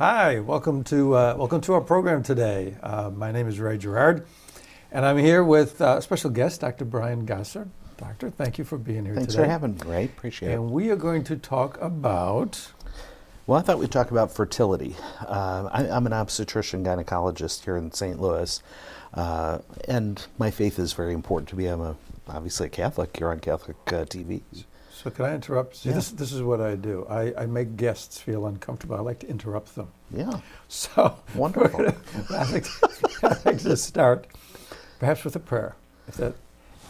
Hi, welcome to uh, welcome to our program today. Uh, my name is Ray Gerard, and I'm here with uh, special guest Dr. Brian Gosser. Doctor, thank you for being here Thanks today. for having me, Ray. Appreciate And it. we are going to talk about. Well, I thought we'd talk about fertility. Uh, I, I'm an obstetrician gynecologist here in St. Louis, uh, and my faith is very important to me. I'm a, obviously a Catholic here on Catholic uh, TV. So, can I interrupt? See, Yeah. this, this is what I do. I, I make guests feel uncomfortable. I like to interrupt them. Yeah, So, Wonderful. gonna- I'd like, to, start perhaps with a prayer. If that,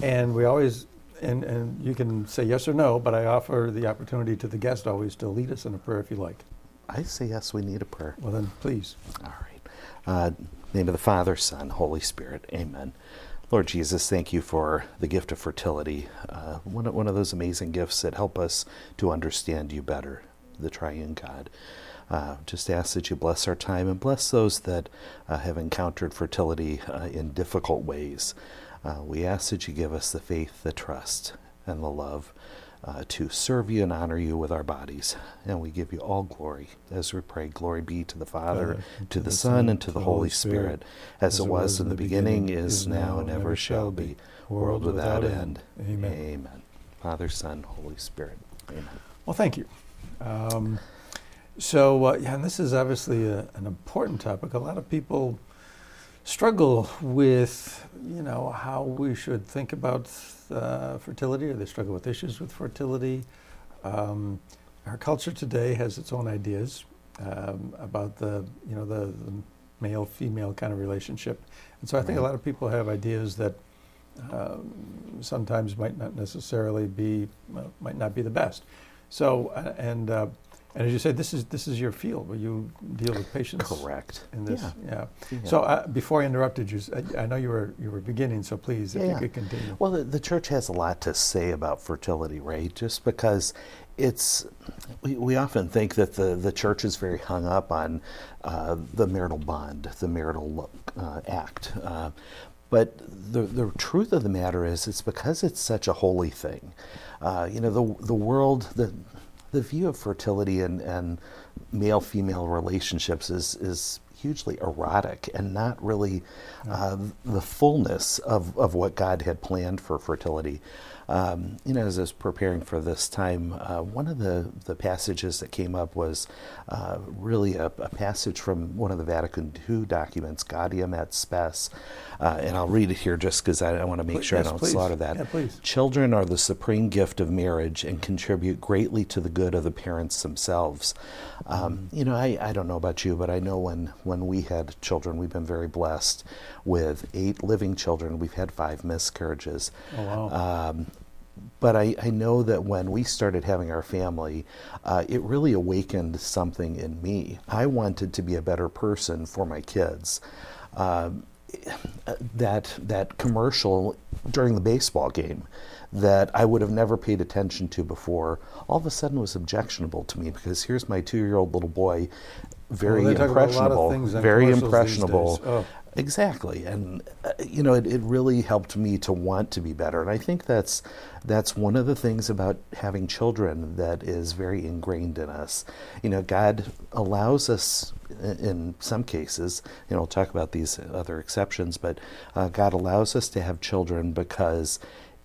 and we always, and, and you can say yes or no, but I offer the opportunity to the guest always to lead us in a prayer if you like. I say yes, we need a prayer. Well, then, please. All right. Uh, name of the Father, Son, Holy Spirit. Amen. Lord Jesus, thank you for the gift of fertility. Uh, one, of, one of those amazing gifts that help us to understand you better, the triune God. Uh, just ask that you bless our time and bless those that uh, have encountered fertility uh, in difficult ways. Uh, we ask that you give us the faith, the trust, and the love uh, to serve you and honor you with our bodies. And we give you all glory as we pray. Glory be to the Father, Father, to the Son, and to the Holy Spirit, as it was in the beginning, is now, and ever shall be, world without end. Amen. Amen. Father, Son, Holy Spirit. Amen. Well, thank you. Um, so, uh, yeah, and this is obviously a, an important topic. A lot of people struggle with, you know, how we should think about uh, fertility, or they struggle with issues with fertility. Um, our culture today has its own ideas um, about the, you know, the, the male-female kind of relationship, and so I think a lot of people have ideas that um, sometimes might not necessarily be might not be the best. So uh, and uh, and as you said, this is this is your field where you deal with patients Correct. in this. Yeah. Yeah. Yeah. So uh, before I interrupted you, I, I know you were you were beginning. So please, if Yeah, you could continue. Well, the, the church has a lot to say about fertility, right? Just because it's, we, we often think that the, the church is very hung up on uh, the marital bond, the marital uh, act. Uh, but the, the truth of the matter is, it's because it's such a holy thing. Uh, you know, the, the world, the, the view of fertility and, and male female relationships is, is hugely erotic and not really uh, the fullness of, of what God had planned for fertility. Um, you know, as I was preparing for this time, uh, one of the, the passages that came up was uh, really a, a passage from one of the Vatican II documents, Gaudium et Spes. Uh, and I'll read it here just because I, I want to make Pl- sure yes, I don't please. slaughter that. Yeah, please. Children are the supreme gift of marriage and contribute greatly to the good of the parents themselves. Um, you know, I, I don't know about you, but I know when, when we had children, we've been very blessed with eight living children. We've had five miscarriages. Oh wow. Um, but I, I know that when we started having our family, uh, it really awakened something in me. I wanted to be a better person for my kids. Um, that that commercial during the baseball game that I would have never paid attention to before, all of a sudden was objectionable to me because here's my two-year-old little boy, very Well, they talk about a lot of impressionable, very impressionable. Oh. Exactly, and uh, you know, it, it really helped me to want to be better, and I think that's that's one of the things about having children that is very ingrained in us. You know, God allows us, in some cases, you know, we'll talk about these other exceptions, but uh, God allows us to have children because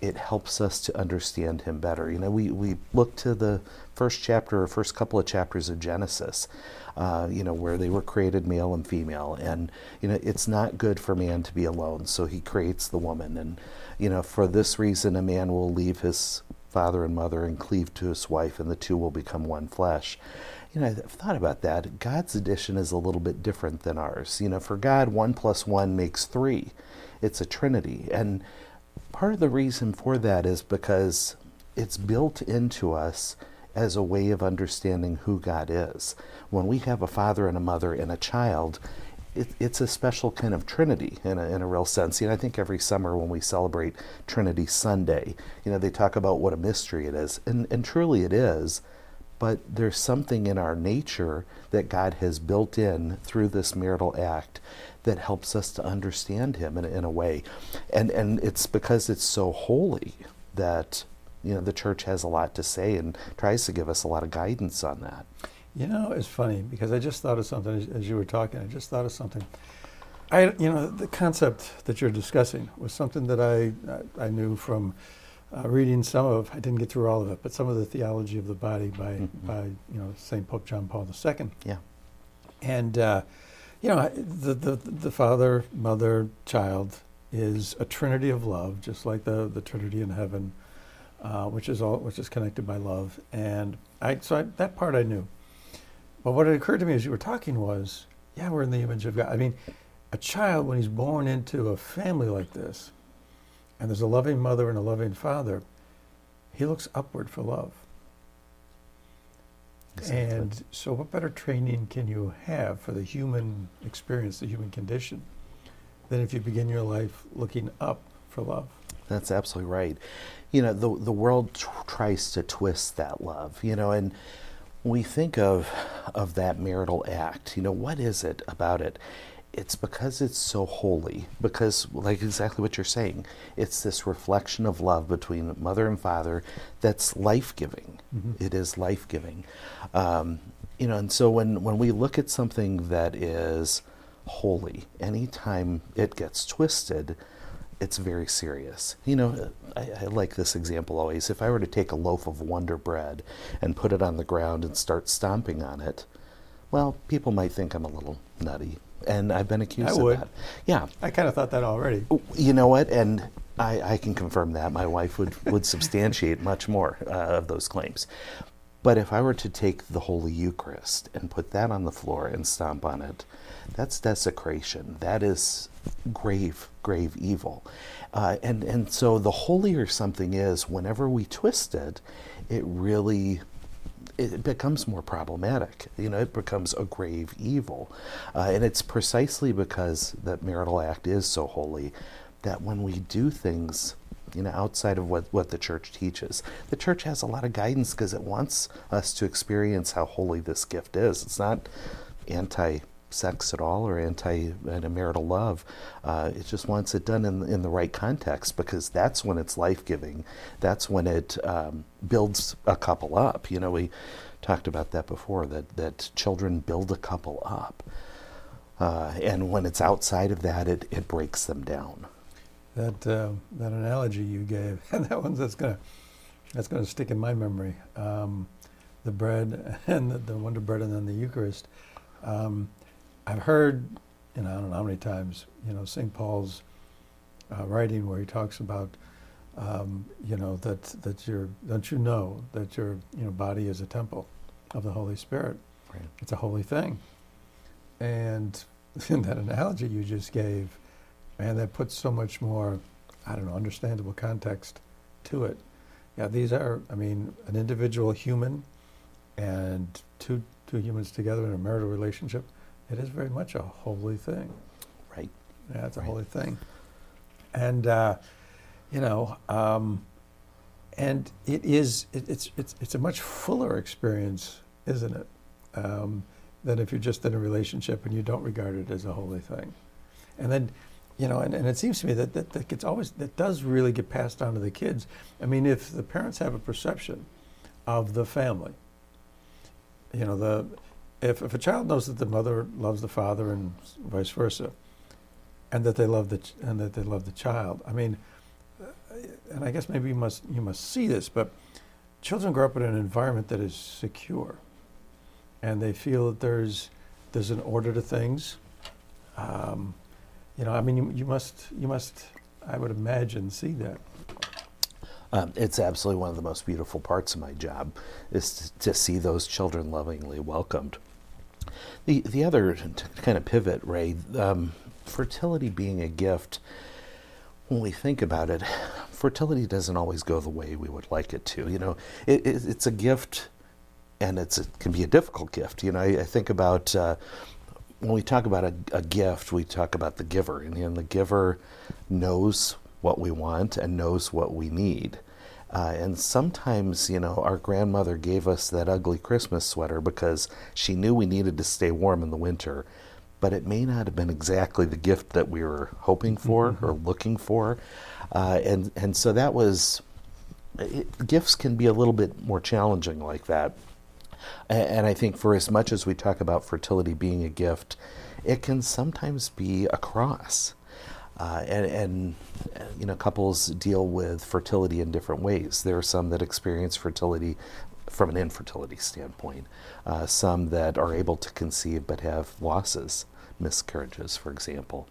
it helps us to understand Him better. You know, we we look to the first chapter or first couple of chapters of Genesis uh, you know, where they were created male and female. And, you know, it's not good for man to be alone, so he creates the woman. And, you know, for this reason, a man will leave his father and mother and cleave to his wife, and the two will become one flesh. You know, I've thought about that. God's addition is a little bit different than ours. You know, for God, one plus one makes three, it's a trinity. And part of the reason for that is because it's built into us as a way of understanding who God is. When we have a father and a mother and a child, it, it's a special kind of Trinity in a, in a real sense. You know, I think every summer when we celebrate Trinity Sunday, you know, they talk about what a mystery it is, and, and truly it is. But there's something in our nature that God has built in through this marital act that helps us to understand Him in, a- in a way, and and it's because it's so holy that you know the church has a lot to say and tries to give us a lot of guidance on that. You know, it's funny because I just thought of something as, as you were talking. I just thought of something. I, you know, the concept that you're discussing was something that I, I knew from uh, reading some of. I didn't get through all of it, but some of the theology of the body by, Mhm. by you know Saint Pope John Paul II. Yeah. And uh, you know, the, the the father, mother, child is a trinity of love, just like the the Trinity in heaven, uh, which is all which is connected by love. And I so I, that part I knew. But what had occurred to me as you were talking was, yeah, we're in the image of God. I mean, a child when he's born into a family like this, and there's a loving mother and a loving father, he looks upward for love. Exactly. And so, what better training can you have for the human experience, the human condition, than if you begin your life looking up for love? That's absolutely right. You know, the the world tr- tries to twist that love. You know, and we think of of that marital act, you know, what is it about it? It's because it's so holy. Because, like exactly what you're saying, it's this reflection of love between mother and father that's life giving. Mhm. It is life giving. Um, you know, and so when when we look at something that is holy, anytime it gets twisted, it's very serious. You know, I, I like this example always. If I were to take a loaf of Wonder Bread and put it on the ground and start stomping on it, well, people might think I'm a little nutty. And I've been accused I of would. that. Yeah. I kind of thought that already. You know what? And I, I can confirm that. My wife would, would substantiate much more uh, of those claims. But if I were to take the Holy Eucharist and put that on the floor and stomp on it, that's desecration. That is grave, grave evil. Uh, and, and so the holier something is, whenever we twist it, it really it becomes more problematic. You know, it becomes a grave evil. Uh, and it's precisely because that marital act is so holy that when we do things, you know, outside of what, what the church teaches, the church has a lot of guidance because it wants us to experience how holy this gift is. It's not anti sex at all or anti marital love. Uh, it just wants it done in, in the right context because that's when it's life giving. That's when it um, builds a couple up. You know, we talked about that before that, that children build a couple up. Uh, and when it's outside of that, it, it breaks them down. That uh, that analogy you gave, that one's that's gonna that's gonna stick in my memory. Um, the bread and the, the Wonder Bread, and then the Eucharist. Um, I've heard, you know, I don't know how many times, you know, St. Paul's uh, writing where he talks about, um, you know, that that your don't you know that your you know body is a temple of the Holy Spirit. Right. It's a holy thing. And in that analogy you just gave, man, that puts so much more, I don't know, understandable context to it. Yeah, these are, I mean, an individual human and two two humans together in a marital relationship. It is very much a holy thing. Right. Yeah, it's a Right. holy thing. And uh, you know, um, and it is it, it's it's it's a much fuller experience, isn't it? Um, than if you're just in a relationship and you don't regard it as a holy thing. And then, you know, and, and it seems to me that, that that gets always that does really get passed on to the kids. I mean, if the parents have a perception of the family, you know, the if if a child knows that the mother loves the father and vice versa, and that they love the ch- and that they love the child. I mean, uh, and I guess maybe you must you must see this, but children grow up in an environment that is secure, and they feel that there's there's an order to things. Um, you know, I mean, you, you must you must I would imagine see that. Um, it's absolutely one of the most beautiful parts of my job is to, to see those children lovingly welcomed. The the other kind of pivot, Ray, um, fertility being a gift. When we think about it, fertility doesn't always go the way we would like it to. You know, it, it, it's a gift, and it's it can be a difficult gift. You know, I, I think about uh, when we talk about a, a gift, we talk about the giver, and, and the giver knows what we want and knows what we need. Uh, and sometimes, you know, our grandmother gave us that ugly Christmas sweater because she knew we needed to stay warm in the winter, but it may not have been exactly the gift that we were hoping for or looking for. Uh, and, and so that was, it, gifts can be a little bit more challenging like that. And I think for as much as we talk about fertility being a gift, it can sometimes be a cross. Uh, and, and, you know, couples deal with fertility in different ways. There are some that experience fertility from an infertility standpoint, uh, some that are able to conceive but have losses, miscarriages, for example.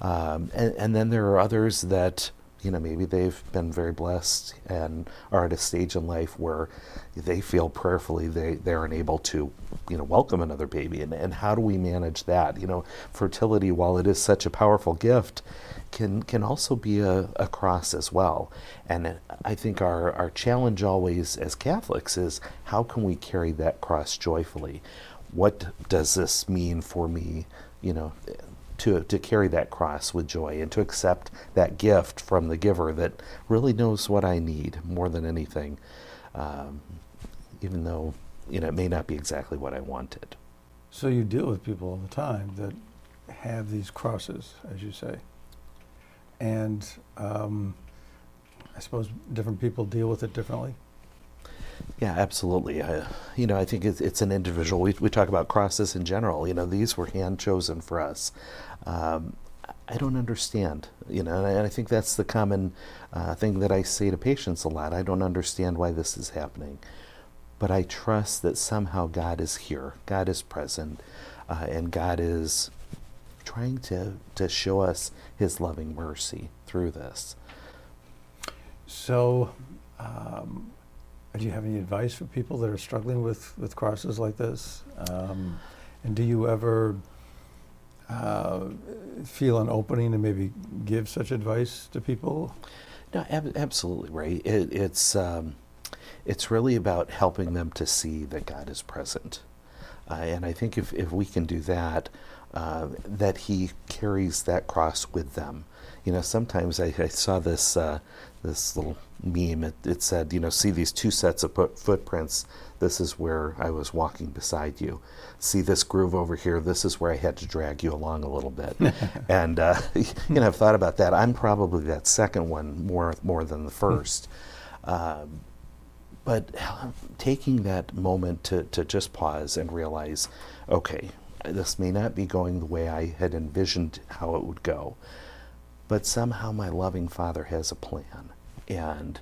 Um, and, and then there are others that you know, maybe they've been very blessed and are at a stage in life where they feel prayerfully they, they're unable to, you know, welcome another baby. And, and how do we manage that? You know, fertility, while it is such a powerful gift, can, can also be a, a cross as well. And I think our, our challenge always as Catholics is how can we carry that cross joyfully? What does this mean for me? You know, to, to carry that cross with joy and to accept that gift from the giver that really knows what I need more than anything, um, even though you know it may not be exactly what I wanted. So you deal with people all the time that have these crosses, as you say, and um, I suppose different people deal with it differently. Yeah, absolutely. I, you know, I think it's, it's an individual. We, we talk about crosses in general. You know, these were hand chosen for us. Um, I don't understand, you know, and I think that's the common uh, thing that I say to patients a lot. I don't understand why this is happening, but I trust that somehow God is here, God is present, uh, and God is trying to, to show us His loving mercy through this. So, um, do you have any advice for people that are struggling with, with crosses like this? Um, and do you ever uh, feel an opening to maybe give such advice to people? No, ab- absolutely right. It, it's um, it's really about helping them to see that God is present, uh, and I think if if we can do that, uh, that He carries that cross with them. You know, sometimes I, I saw this uh, this little meme. It, it, said, you know, see these two sets of footprints. This is where I was walking beside you. See this groove over here. This is where I had to drag you along a little bit. and uh, you know, I've thought about that. I'm probably that second one more more than the first. Uh, but taking that moment to, to just pause and realize, okay, this may not be going the way I had envisioned how it would go, but somehow my loving Father has a plan and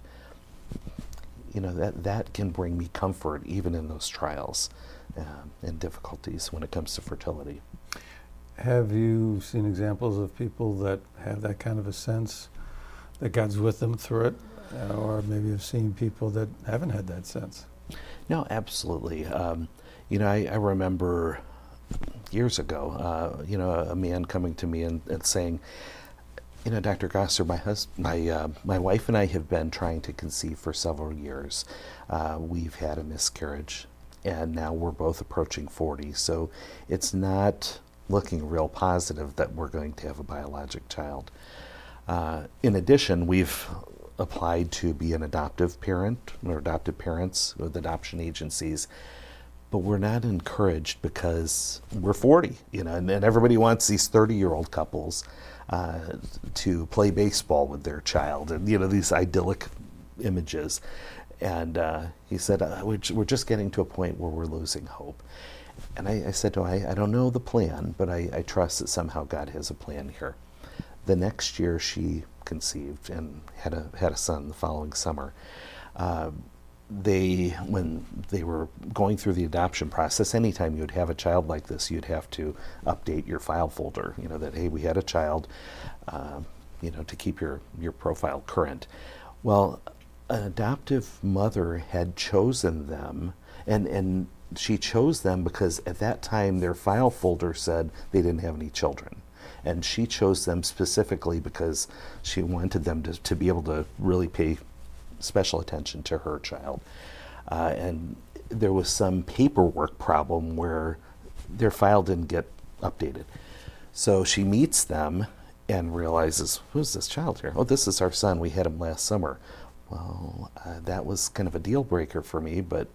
you know that that can bring me comfort even in those trials um, and difficulties when it comes to fertility. Have you seen examples of people that have that kind of a sense that God's with them through it, uh, or maybe have seen people that haven't had that sense? No, absolutely. Um, you know, I, I, remember years ago, uh, you know, a man coming to me and, and saying, you know, Dr. Gosser, my hus- my uh, my wife and I have been trying to conceive for several years. Uh, we've had a miscarriage, and now we're both approaching forty. So it's not looking real positive that we're going to have a biologic child. Uh, in addition, we've applied to be an adoptive parent or adoptive parents with adoption agencies but we're not encouraged because we're 40, you know, and, and everybody wants these 30 year old couples uh, to play baseball with their child, and you know these idyllic images. And uh, he said, uh, we're, we're, just getting to a point where we're losing hope. And I, I said to him, I, I, don't know the plan, but I, I, trust that somehow God has a plan here. The next year, she conceived and had a had a son the following summer. Uh, they when they were going through the adoption process anytime you'd have a child like this you'd have to update your file folder you know that hey we had a child uh, you know to keep your your profile current. Well an adoptive mother had chosen them and and she chose them because at that time their file folder said they didn't have any children. And she chose them specifically because she wanted them to, to be able to really pay special attention to her child. Uh, and there was some paperwork problem where their file didn't get updated. So she meets them and realizes, who's this child here? Oh, this is our son. We had him last summer. Well, uh, that was kind of a deal breaker for me, but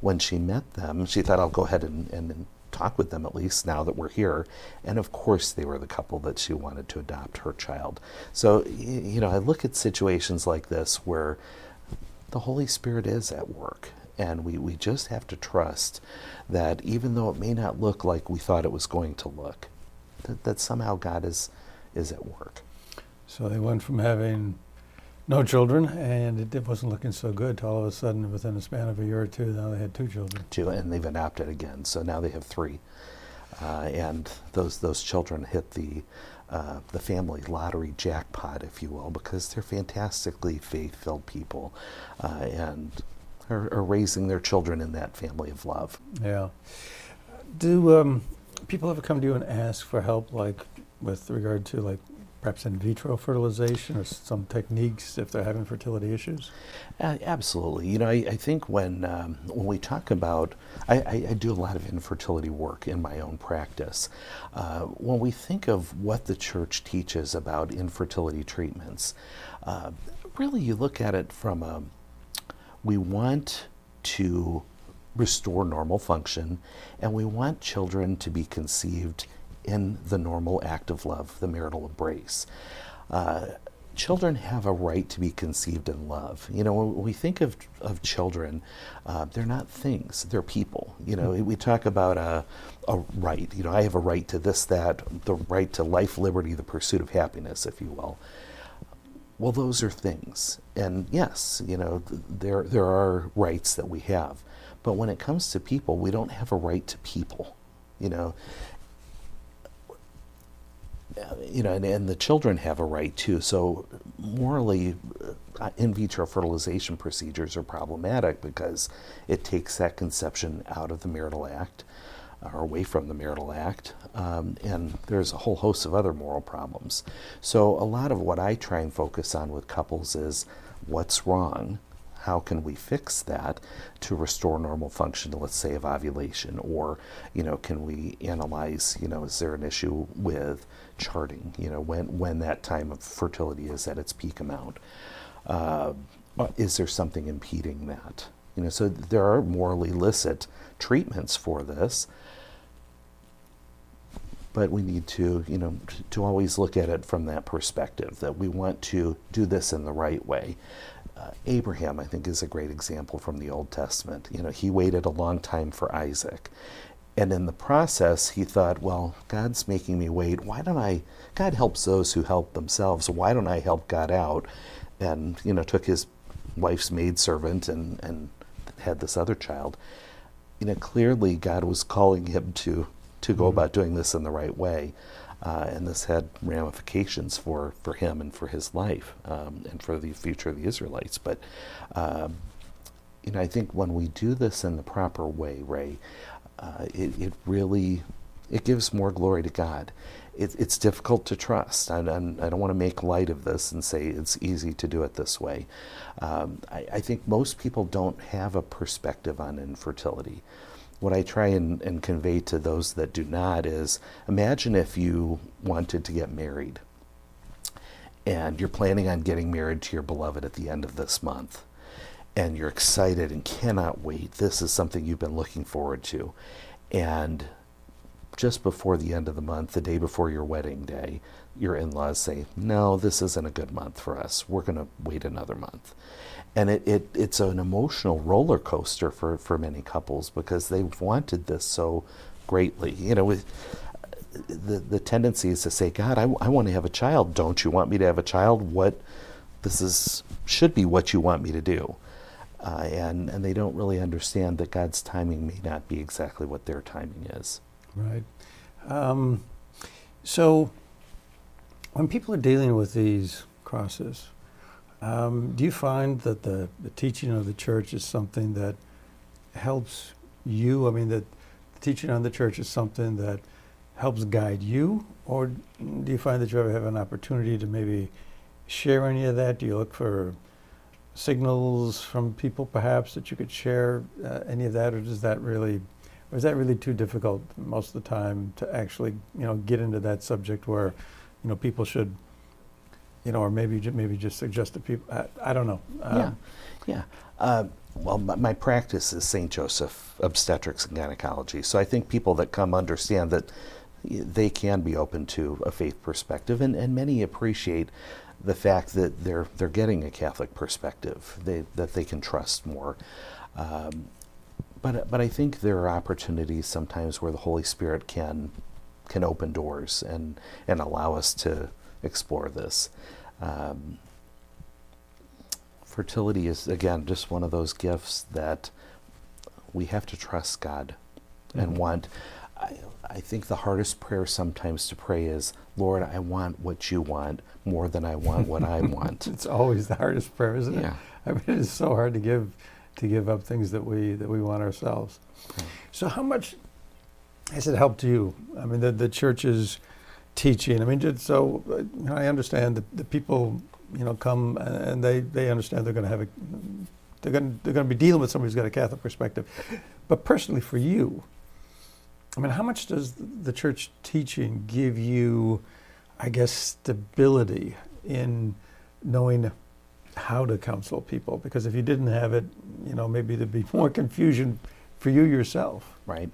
when she met them, she thought, I'll go ahead and, and talk with them at least now that we're here. And of course, they were the couple that she wanted to adopt her child. So, you know, I look at situations like this where the Holy Spirit is at work. And we, we just have to trust that even though it may not look like we thought it was going to look, that, that somehow God is, is at work. So they went from having no children, and it wasn't looking so good. To all of a sudden, within a span of a year or two, now they had two children. Two, and they've adopted again, so now they have three. Uh, and those those children hit the uh, the family lottery jackpot, if you will, because they're fantastically faith-filled people, uh, and are, are, raising their children in that family of love. Yeah. Do um, people ever come to you and ask for help, like with regard to like perhaps in vitro fertilization or some techniques if they're having fertility issues? Uh, absolutely. You know, I, I think when um, when we talk about, I, I, I, do a lot of infertility work in my own practice. Uh, when we think of what the church teaches about infertility treatments, uh, really you look at it from a, we want to restore normal function, and we want children to be conceived in the normal act of love, the marital embrace. Uh, children have a right to be conceived in love. You know, when we think of, of children, uh, they're not things, they're people. You know, mm-hmm. we talk about a, a right. You know, I have a right to this, that, the right to life, liberty, the pursuit of happiness, if you will. Well, those are things. And yes, you know, there, there are rights that we have. But when it comes to people, we don't have a right to people. You know, you know, and, and the children have a right too. So morally, uh, in vitro fertilization procedures are problematic because it takes that conception out of the marital act or away from the marital act, um, and there's a whole host of other moral problems. So a lot of what I try and focus on with couples is what's wrong how can we fix that to restore normal function, let's say, of ovulation? Or, you know, can we analyze, you know, is there an issue with charting, you know, when, when that time of fertility is at its peak amount? Uh, is there something impeding that? You know, so there are morally licit treatments for this, but we need to, you know, to always look at it from that perspective that we want to do this in the right way. Uh, Abraham, I think, is a great example from the Old Testament. You know, he waited a long time for Isaac. And in the process, he thought, well, God's making me wait. Why don't I? God helps those who help themselves. Why don't I help God out? And, you know, took his wife's maidservant and, and had this other child. You know, clearly God was calling him to, to go mm-hmm. about doing this in the right way. Uh, and this had ramifications for, for him and for his life um, and for the future of the Israelites. But um, you know, I think when we do this in the proper way, Ray, uh, it, it really it gives more glory to God. It, it's difficult to trust. I, I don't want to make light of this and say it's easy to do it this way. Um, I, I think most people don't have a perspective on infertility what I try and, and convey to those that do not is imagine if you wanted to get married and you're planning on getting married to your beloved at the end of this month and you're excited and cannot wait. This is something you've been looking forward to. And just before the end of the month, the day before your wedding day, your in laws say, No, this isn't a good month for us. We're going to wait another month and it, it, it's an emotional roller coaster for, for many couples because they've wanted this so greatly. You know, with, the, the tendency is to say, God, I, I want to have a child. Don't you want me to have a child? What this is should be what you want me to do. Uh, and, and they don't really understand that God's timing may not be exactly what their timing is. Right. Um, so when people are dealing with these crosses, um, do you find that the, the teaching of the church is something that helps you? I mean, that the teaching of the church is something that helps guide you? Or do you find that you ever have an opportunity to maybe share any of that? Do you look for signals from people perhaps that you could share uh, any of that? Or does that really, or is that really too difficult most of the time to actually, you know, get into that subject where, you know, people should you know, or maybe maybe just suggest to people. I, I don't know. Um, yeah, yeah. Uh, well, my, my, practice is St. Joseph obstetrics and gynecology, so I think people that come understand that they can be open to a faith perspective, and, and many appreciate the fact that they're they're getting a Catholic perspective, they, that they can trust more. Um, but but I think there are opportunities sometimes where the Holy Spirit can can open doors and and allow us to explore this. Um, fertility is again just one of those gifts that we have to trust God mm-hmm. and want. I, I think the hardest prayer sometimes to pray is, Lord, I want what you want more than I want what I want. it's always the hardest prayer, isn't it? Yeah. I mean, it's so hard to give to give up things that we that we want ourselves. So, how much has it helped you? I mean, the the church's teaching. I mean, just so you know, I understand that the people you know come and they they understand they're going to have a they're going they're going to be dealing with somebody who's got a Catholic perspective, but personally for you, I mean, how much does the church teaching give you, I guess, stability in knowing how to counsel people? Because if you didn't have it, you know, maybe there'd be more confusion for you yourself. Right.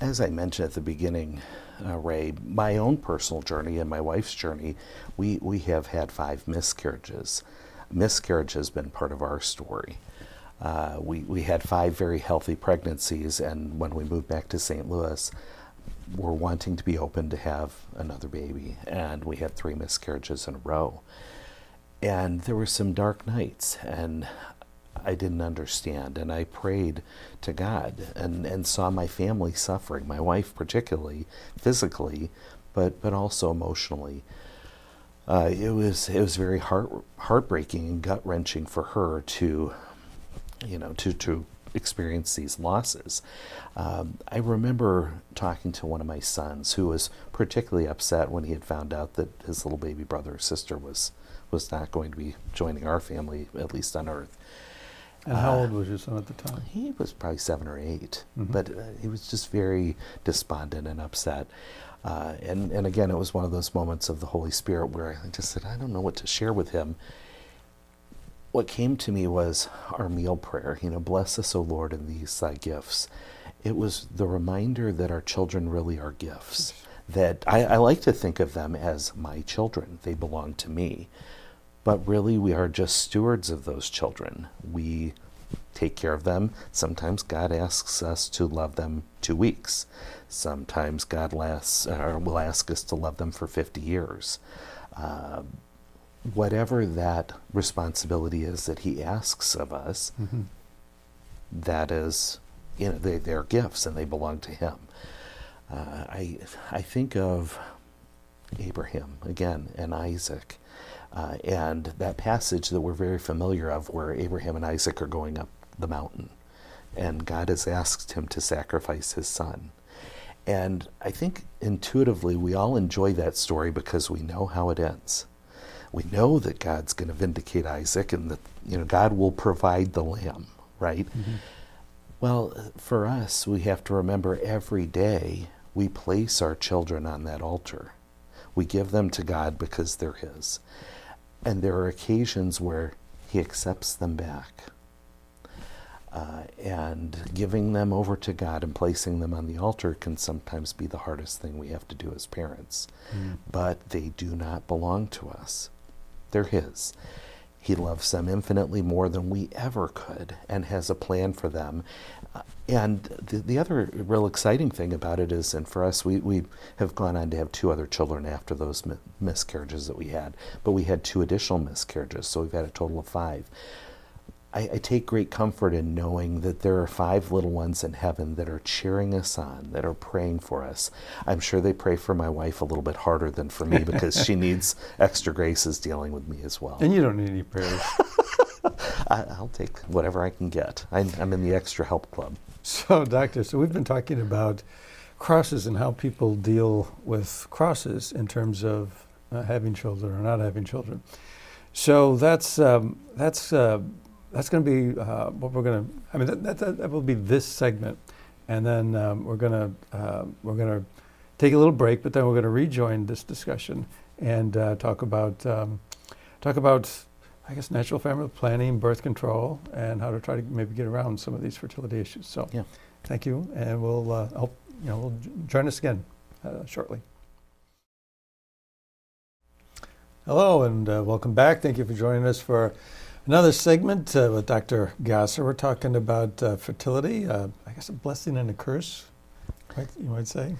As I mentioned at the beginning, uh, Ray, my own personal journey and my wife's journey, we, we have had five miscarriages. Miscarriage has been part of our story. Uh, we, we had five very healthy pregnancies, and when we moved back to St. Louis, we're wanting to be open to have another baby, and we had three miscarriages in a row. And there were some dark nights, and I didn't understand. And I prayed to God and, and saw my family suffering, my wife particularly physically, but, but also emotionally. Uh, it was it was very heart heartbreaking and gut wrenching for her to you know, to, to experience these losses. Um, I remember talking to one of my sons who was particularly upset when he had found out that his little baby brother or sister was was not going to be joining our family, at least on Earth. And how uh, old was your son at the time? He was probably seven or 8 mm-hmm. but uh, he was just very despondent and upset. Uh, and, and again, it was one of those moments of the Holy Spirit where I just said, I don't know what to share with him what came to me was our meal prayer. You know, bless us, O Lord, in these thy gifts. It was the reminder that our children really are gifts. That I, I like to think of them as my children, they belong to me. But really, we are just stewards of those children. We take care of them. Sometimes God asks us to love them two weeks. Sometimes God lasts, uh, will ask us to love them for 50 years. Uh, whatever that responsibility is that he asks of us, mm-hmm. that is, you know, they, they're gifts and they belong to him. Uh, I, I think of Abraham again and Isaac. Uh, and that passage that we're very familiar of, where Abraham and Isaac are going up the mountain, and God has asked him to sacrifice his son. And I think intuitively we all enjoy that story because we know how it ends we know that God's going to vindicate Isaac and that you know God will provide the lamb, right? Mm-hmm. Well, for us, we have to remember every day we place our children on that altar. We give them to God because they're His. And there are occasions where He accepts them back. Uh, and giving them over to God and placing them on the altar can sometimes be the hardest thing we have to do as parents. Mm. But they do not belong to us. They're His. He loves them infinitely more than we ever could and has a plan for them. Uh, and the, the other real exciting thing about it is, and for us, we, we have gone on to have two other children after those miscarriages that we had, but we had two additional miscarriages, so we've had a total of five. I, I, take great comfort in knowing that there are five little ones in heaven that are cheering us on, that are praying for us. I'm sure they pray for my wife a little bit harder than for me because she needs extra graces dealing with me as well. And you don't need any prayers. I, will take whatever I can get. I, I'm in the extra help club. So, Doctor, so we've been talking about crosses and how people deal with crosses in terms of uh, having children or not having children. So that's um, that's. Uh, that's going to be uh, what we're going to. I mean, that, that, that, will be this segment, and then um, we're going to uh, we're going to take a little break, but then we're going to rejoin this discussion and uh, talk about um, talk about I guess natural family planning, birth control, and how to try to maybe get around some of these fertility issues. So, yeah. thank you, and we'll uh, hope you know we'll join us again uh, shortly. Hello, and uh, welcome back. Thank you for joining us for Another segment uh, with Dr. Gosser, we're talking about uh, fertility, uh, I guess a blessing and a curse, right, you might say.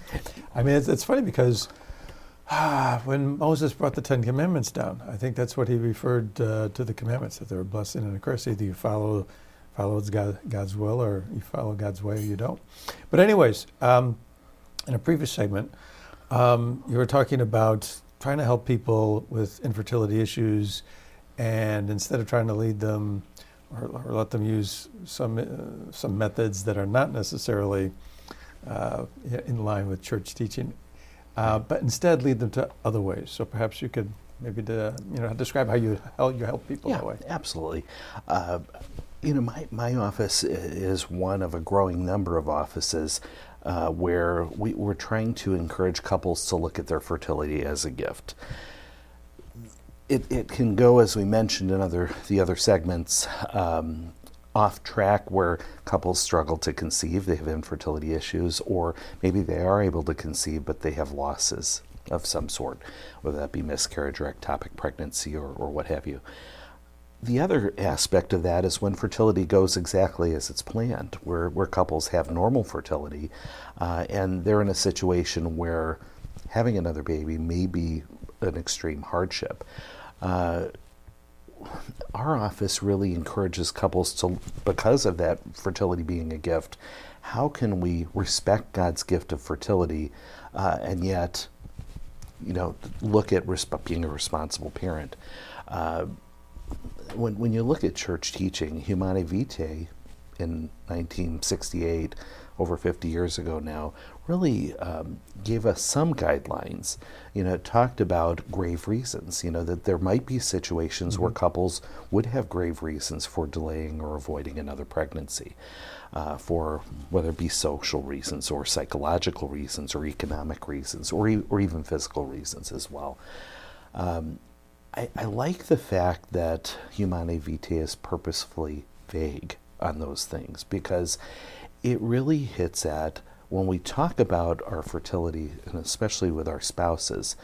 I mean, it's, it's funny because ah, when Moses brought the Ten Commandments down, I think that's what he referred uh, to the commandments, that they're a blessing and a curse. Either you follow, follow God, God's will or you follow God's way or you don't. But anyways, um, in a previous segment, um, you were talking about trying to help people with infertility issues and instead of trying to lead them or, or let them use some uh, some methods that are not necessarily uh, in line with church teaching, uh, but instead lead them to other ways. So perhaps you could maybe to, you know describe how you help you help people yeah, that way. Absolutely. Uh, you know, my, my office is one of a growing number of offices uh, where we, we're trying to encourage couples to look at their fertility as a gift it, it can go, as we mentioned in other the other segments, um, off track where couples struggle to conceive, they have infertility issues, or maybe they are able to conceive but they have losses of some sort, whether that be miscarriage or ectopic pregnancy or, or what have you. The other aspect of that is when fertility goes exactly as it's planned, where, where couples have normal fertility uh, and they're in a situation where having another baby may be an extreme hardship. Uh, our office really encourages couples to, because of that fertility being a gift, how can we respect God's gift of fertility uh, and yet, you know, look at resp- being a responsible parent? Uh, when, when you look at church teaching, Humanae Vitae in 1968, over 50 years ago now, really um, gave us some guidelines. You know, it talked about grave reasons, you know, that there might be situations mm-hmm. where couples would have grave reasons for delaying or avoiding another pregnancy. Uh, for whether it be social reasons or psychological reasons or economic reasons or, e- or even physical reasons as well. Um, I, I, like the fact that Humanae Vitae is purposefully vague on those things because it really hits at when we talk about our fertility, and especially with our spouses,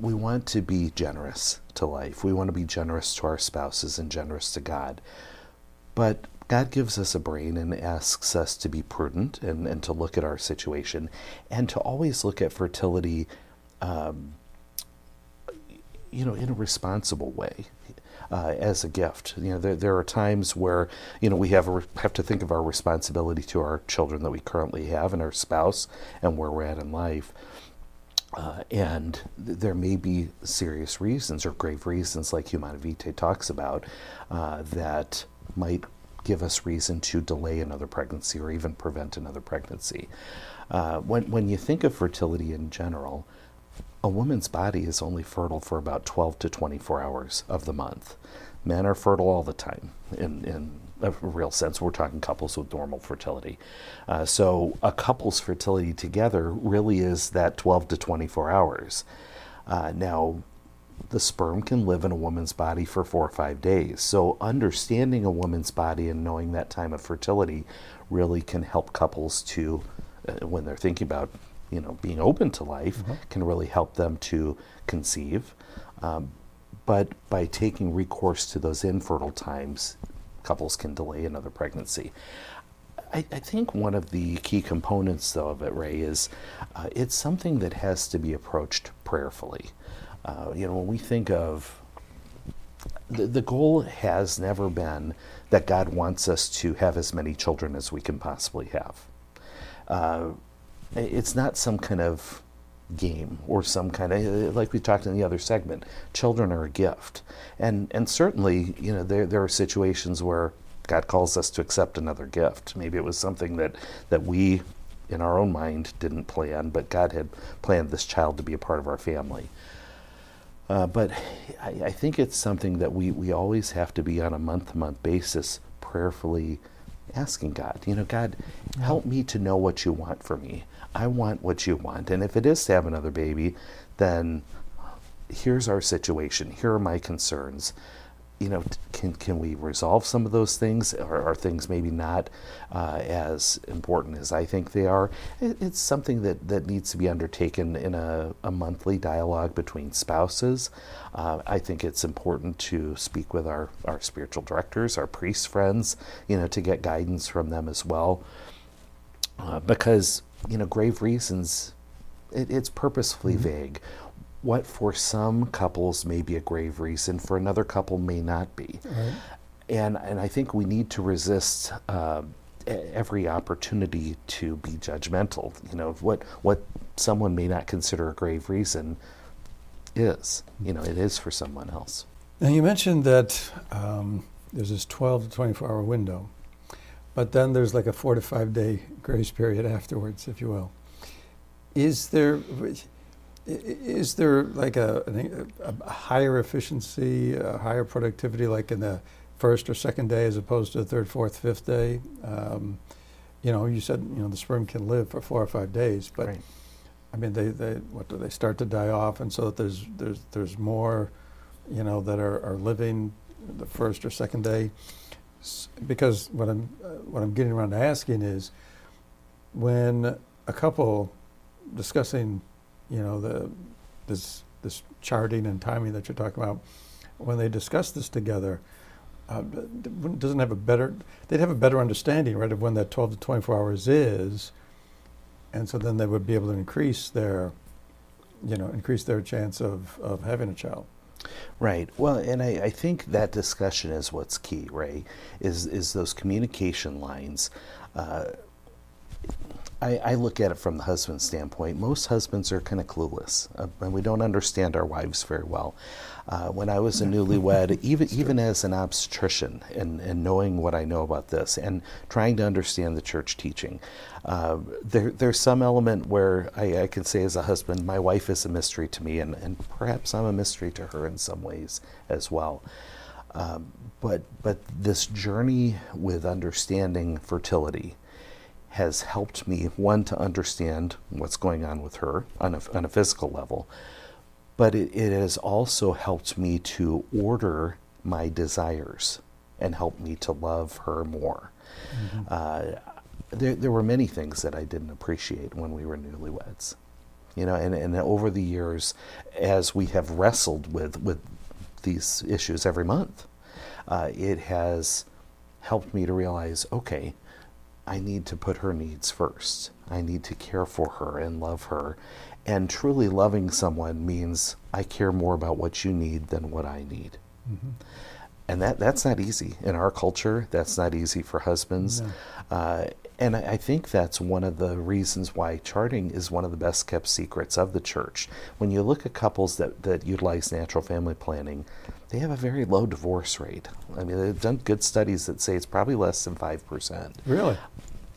we want to be generous to life. We want to be generous to our spouses and generous to God. But God gives us a brain and asks us to be prudent and, and to look at our situation and to always look at fertility, um, you know, in a responsible way uh, as a gift. You know, there, there are times where you know we have a, have to think of our responsibility to our children that we currently have and our spouse and where we're at in life. Uh, and th- there may be serious reasons or grave reasons, like Humanae Vitae talks about, uh, that might give us reason to delay another pregnancy or even prevent another pregnancy. Uh, when, when you think of fertility in general, a woman's body is only fertile for about 12 to 24 hours of the month. Men are fertile all the time in, in a real sense. We're talking couples with normal fertility. Uh, so a couple's fertility together really is that 12 to 24 hours. Uh, now, the sperm can live in a woman's body for four or five days. So, understanding a woman's body and knowing that time of fertility really can help couples to, uh, when they're thinking about you know, being open to life mm-hmm. can really help them to conceive. Um, but by taking recourse to those infertile times, couples can delay another pregnancy. I, I think one of the key components, though, of it, Ray, is uh, it's something that has to be approached prayerfully. Uh, you know, when we think of the, the goal has never been that God wants us to have as many children as we can possibly have. Uh, it's not some kind of game or some kind of like we talked in the other segment children are a gift. And and certainly you know there there are situations where god calls us to accept another gift. Maybe it was something that that we in our own mind didn't plan but god had planned this child to be a part of our family. Uh, but I, I think it's something that we, we always have to be on a month to month basis prayerfully asking God, you know, God, help me to know what you want for me. I want what you want. And if it is to have another baby, then here's our situation. Here are my concerns. You know, can can we resolve some of those things? Or are things maybe not uh, as important as I think they are? It, it's something that, that needs to be undertaken in a, a monthly dialogue between spouses. Uh, I think it's important to speak with our, our spiritual directors, our priest friends, you know, to get guidance from them as well. Uh, because, you know, grave reasons, it, it's purposefully Mhm. vague. What for some couples may be a grave reason, for another couple may not be. Right. And, and I think we need to resist uh, every opportunity to be judgmental. You know, what, what someone may not consider a grave reason is. You know, it is for someone else. Now, you mentioned that um, there's this 12 to 24 hour window, but then there's like a four to five day grace period afterwards, if you will. Is there, is there like a, a higher efficiency, a higher productivity, like in the first or second day as opposed to the third, fourth, fifth day? Um, you know, you said you know the sperm can live for four or five days, but Right. I mean, they, they what do they start to die off, and so that there's there's there's more, you know, that are, are living the first or second day, because what I'm uh, what I'm getting around to asking is, when a couple discussing, you know, the this this charting and timing that you're talking about, when they discuss this together, uh, doesn't have a better they'd have a better understanding, right, of when that 12 to 24 hours is and so then they would be able to increase their you know increase their chance of, of having a child Right. Well, and I, I think that discussion is what's key, Ray, is, is those communication lines. Uh, I, I look at it from the husband's standpoint. Most husbands are kind of clueless, uh, and we don't understand our wives very well. Uh, when I was a newlywed, even even as an obstetrician, and, and knowing what I know about this, and trying to understand the church teaching, uh, there there's some element where I, I can say as a husband, my wife is a mystery to me, and, and perhaps I'm a mystery to her in some ways as well. Um, but but this journey with understanding fertility has helped me one to understand what's going on with her on a, on a physical level but it, it has also helped me to order my desires and help me to love her more. Uh, there, there were many things that i didn't appreciate when we were newlyweds you know and, and over the years as we have wrestled with with these issues every month uh, it has helped me to realize okay I need to put her needs first. I need to care for her and love her. And truly loving someone means I care more about what you need than what I need. mm-hmm. And that, that's not easy in our culture. That's not easy for husbands. No. Uh, and I, I think that's one of the reasons why charting is one of the best kept secrets of the church. When you look at couples that, that utilize natural family planning, they have a very low divorce rate. I mean, they've done good studies that say it's probably less than 5%. really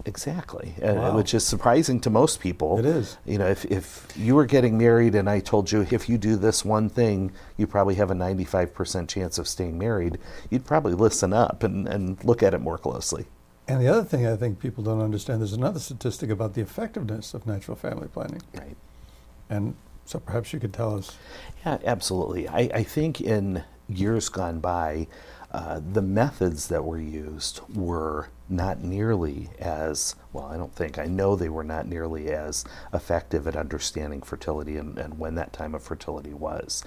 Exactly, uh, which is surprising to most people. It is. You know, if, if you were getting married and I told you if you do this one thing, you probably have a 95% chance of staying married, you'd probably listen up and, and look at it more closely. and the other thing i think people don't understand there's another statistic about the effectiveness of natural family planning Right. and so perhaps you could tell us Yeah, absolutely. I, I think in years gone by, uh, the methods that were used were not nearly as well. I don't think I know they were not nearly as effective at understanding fertility and, and when that time of fertility was.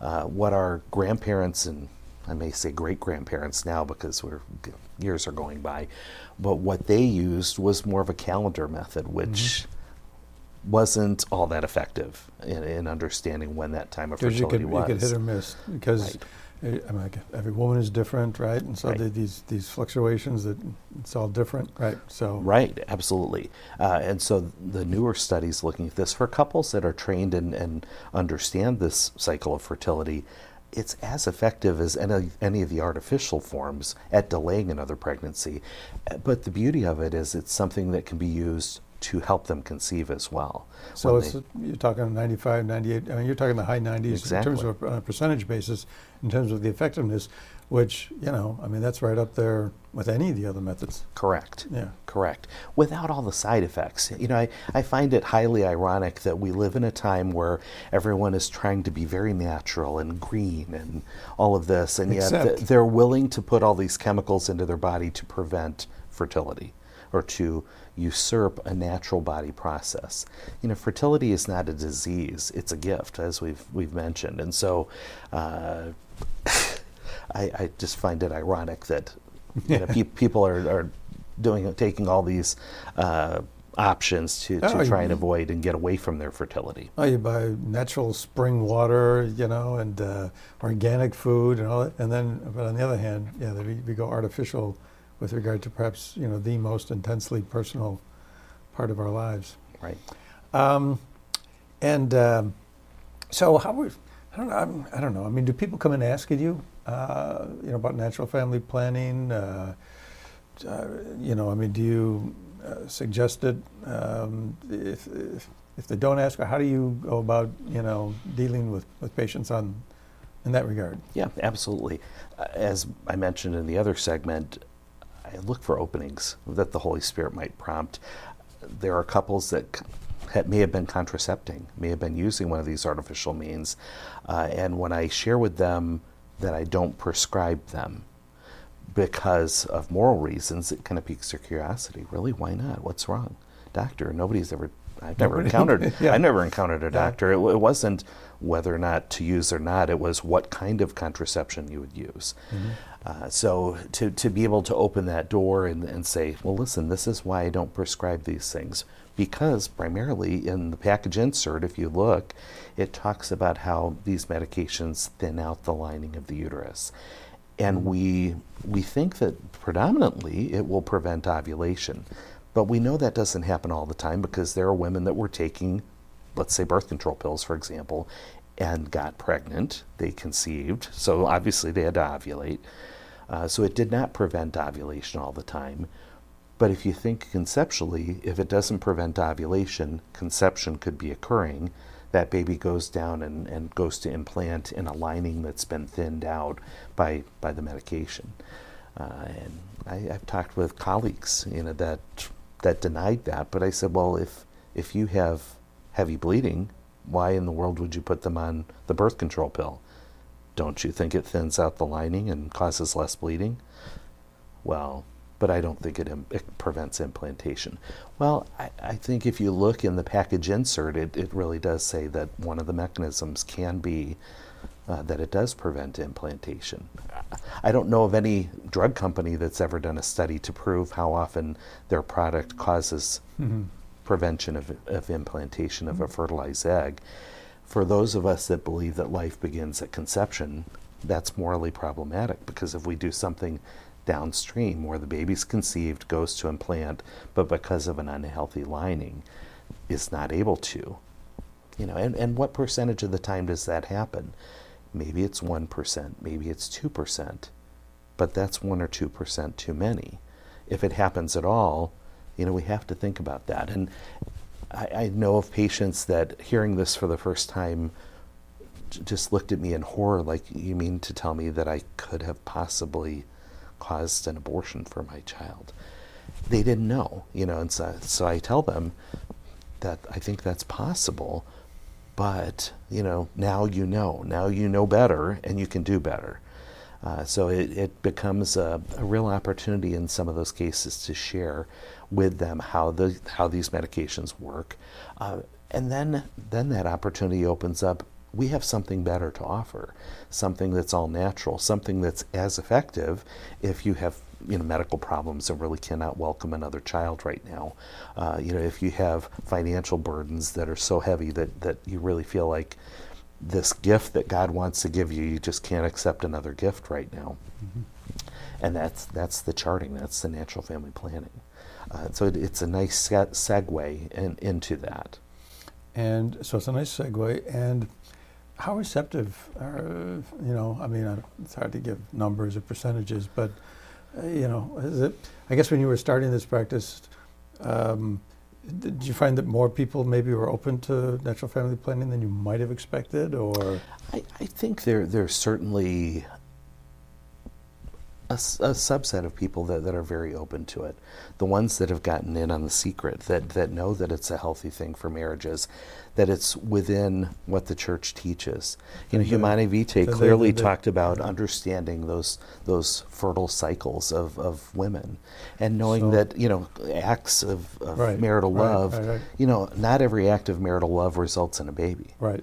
Uh, what our grandparents and I may say great grandparents now because we're years are going by, but what they used was more of a calendar method, which wasn't all that effective in, in understanding when that time of because you fertility could, was. you could hit or miss because uh, I mean, like, every woman is different right and so Right. the, these these fluctuations that it's all different right so Right, absolutely. Uh, and so the newer studies looking at this for couples that are trained and, and understand this cycle of fertility, it's as effective as any, any of the artificial forms at delaying another pregnancy. But the beauty of it is it's something that can be used to help them conceive as well. So it's, they- you're talking 95, 98, I mean, you're talking the high 90s in terms of a uh, percentage basis, in terms of the effectiveness, which, you know, I mean, that's right up there with any of the other methods. correct. Yeah. Correct. Without all the side effects. You know, I, I find it highly ironic that we live in a time where everyone is trying to be very natural and green and all of this, and yet th- they're willing to put all these chemicals into their body to prevent fertility or to usurp a natural body process. You know, fertility is not a disease; it's a gift, as we've we've mentioned, and so. Uh, I, I just find it ironic that you know, pe- people are, are doing taking all these uh, options to, to Oh, try and avoid and get away from their fertility. Oh, you buy natural spring water, you know, and uh, organic food and all that. And then, but on the other hand, yeah, we, we go artificial with regard to perhaps, you know, the most intensely personal part of our lives. Right. Um, and um, so, how would I don't know? I'm, I don't know. I mean, do people come and ask you, uh, you know, about natural family planning? Uh, uh, you know, I mean, do you uh, suggest it? Um, if, if if they don't ask, how do you go about, you know, dealing with, with patients on in that regard? Yeah, absolutely. Uh, As I mentioned in the other segment, I look for openings that the Holy Spirit might prompt. There are couples that may have been contracepting, may have been using one of these artificial means, uh, and when I share with them that I don't prescribe them because of moral reasons, it kind of piques their curiosity. Really, why not? What's wrong, doctor? Nobody's ever. I've never Nobody- encountered. yeah. I've never encountered a doctor. It, it wasn't whether or not to use or not. It was what kind of contraception you would use. Uh, so to, to be able to open that door and, and say, well, listen, this is why I don't prescribe these things. Because primarily in the package insert, if you look, it talks about how these medications thin out the lining of the uterus. And we, we think that predominantly it will prevent ovulation. But we know that doesn't happen all the time because there are women that were taking let's say birth control pills, for example, and got pregnant. They conceived, so obviously they had to ovulate. Uh, so it did not prevent ovulation all the time. But if you think conceptually, if it doesn't prevent ovulation, conception could be occurring. That baby goes down and, and goes to implant in a lining that's been thinned out by, by the medication. Uh, and I, I've talked with colleagues, you know, that that denied that. But I said, well, if if you have heavy bleeding, why in the world would you put them on the birth control pill? Don't you think it thins out the lining and causes less bleeding? Well, but I don't think it, im- it prevents implantation. Well, I, I think if you look in the package insert, it, it really does say that one of the mechanisms can be uh, that it does prevent implantation. I don't know of any drug company that's ever done a study to prove how often their product causes prevention of, of implantation of a fertilized egg. For those of us that believe that life begins at conception, that's morally problematic because if we do something downstream where the baby's conceived, goes to implant, but because of an unhealthy lining, is not able to, you know, and, and what percentage of the time does that happen? Maybe it's 1%, maybe it's 2%, but that's 1 or 2% too many. If it happens at all, you know, we have to think about that. And I, I know of patients that hearing this for the first time just looked at me in horror like, you mean to tell me that I could have possibly caused an abortion for my child? They didn't know, you know, and so, so I tell them that I think that's possible, but, you know, now you know. Now you know better and you can do better. Uh, so it, it becomes a, a real opportunity in some of those cases to share with them how the how these medications work, uh, and then then that opportunity opens up. We have something better to offer, something that's all natural, something that's as effective if you have you know medical problems and really cannot welcome another child right now. Uh, you know if you have financial burdens that are so heavy that that you really feel like this gift that God wants to give you, you just can't accept another gift right now. And that's that's the charting. That's the natural family planning. Uh, so it, it's a nice se- segue in, into that. And so it's a nice segue. And how receptive are, you know, I mean, it's hard to give numbers or percentages, but, uh, you know, is it, I guess when you were starting this practice, um, did you find that more people maybe were open to natural family planning than you might have expected, or? I, I think there there's certainly a, a, subset of people that, that are very open to it. The ones that have gotten in on the secret, that, that know that it's a healthy thing for marriages, that it's within what the church teaches. You know, Humanae Vitae clearly talked about understanding those those fertile cycles of, of women and knowing so, that, you know, acts of, of right, marital right, love, right, you know, not every act of marital love results in a baby. Right.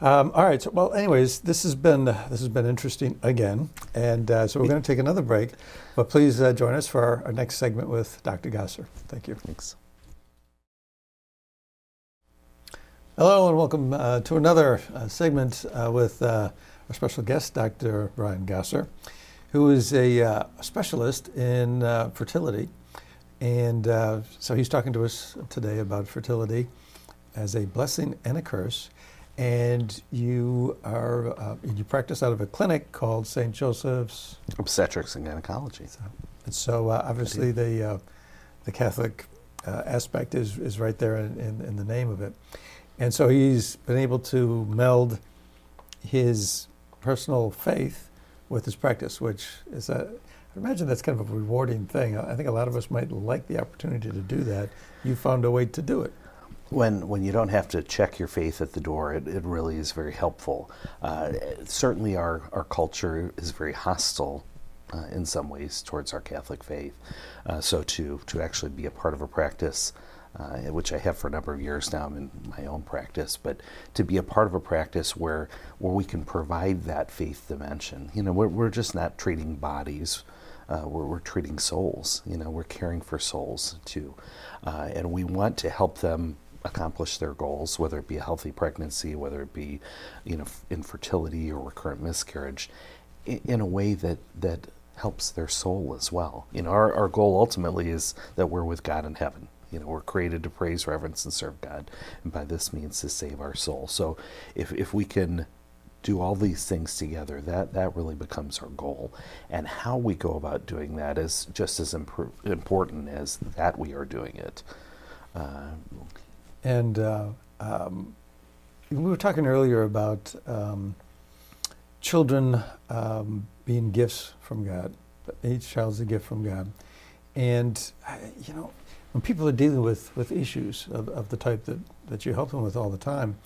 Um, all right. So, well, anyways, this has been uh, this has been interesting again, and uh, so we're going to take another break. But please uh, join us for our, our, next segment with Dr. Gosser. Thank you. Thanks. Hello, and welcome uh, to another uh, segment uh, with our special guest, Dr. Brian Gosser, who is a specialist in fertility, and so he's talking to us today about fertility as a blessing and a curse and you are uh, you practice out of a clinic called St. Joseph's Obstetrics and Gynecology. So, and so uh, obviously the uh, the Catholic uh, aspect is is right there in, in, in, the name of it, and so he's been able to meld his personal faith with his practice, which is a I imagine that's kind of a rewarding thing. I think a lot of us might like the opportunity to do that. You found a way to do it when when you don't have to check your faith at the door, it, it really is very helpful. Uh, certainly, our, our culture is very hostile uh, in some ways towards our Catholic faith. Uh, so to to actually be a part of a practice, uh, which I have for a number of years now, in my own practice, but to be a part of a practice where where we can provide that faith dimension. You know, we're we're just not treating bodies. Uh, we're, we're treating souls. You know, we're caring for souls too, uh, and we want to help them accomplish their goals, whether it be a healthy pregnancy, whether it be, you know, infertility or recurrent miscarriage, in, a way that that helps their soul as well. You know, our, our goal ultimately is that we're with God in heaven. You know, we're created to praise, reverence, and serve God, and by this means to save our soul. So, if if we can do all these things together, that that really becomes our goal. And how we go about doing that is just as important as that we are doing it. Uh, and uh, um, we were talking earlier about um, children um, being gifts from God. Each child's a gift from God. And, you know, when people are dealing with, with issues of, of the type that, that you help them with all the time,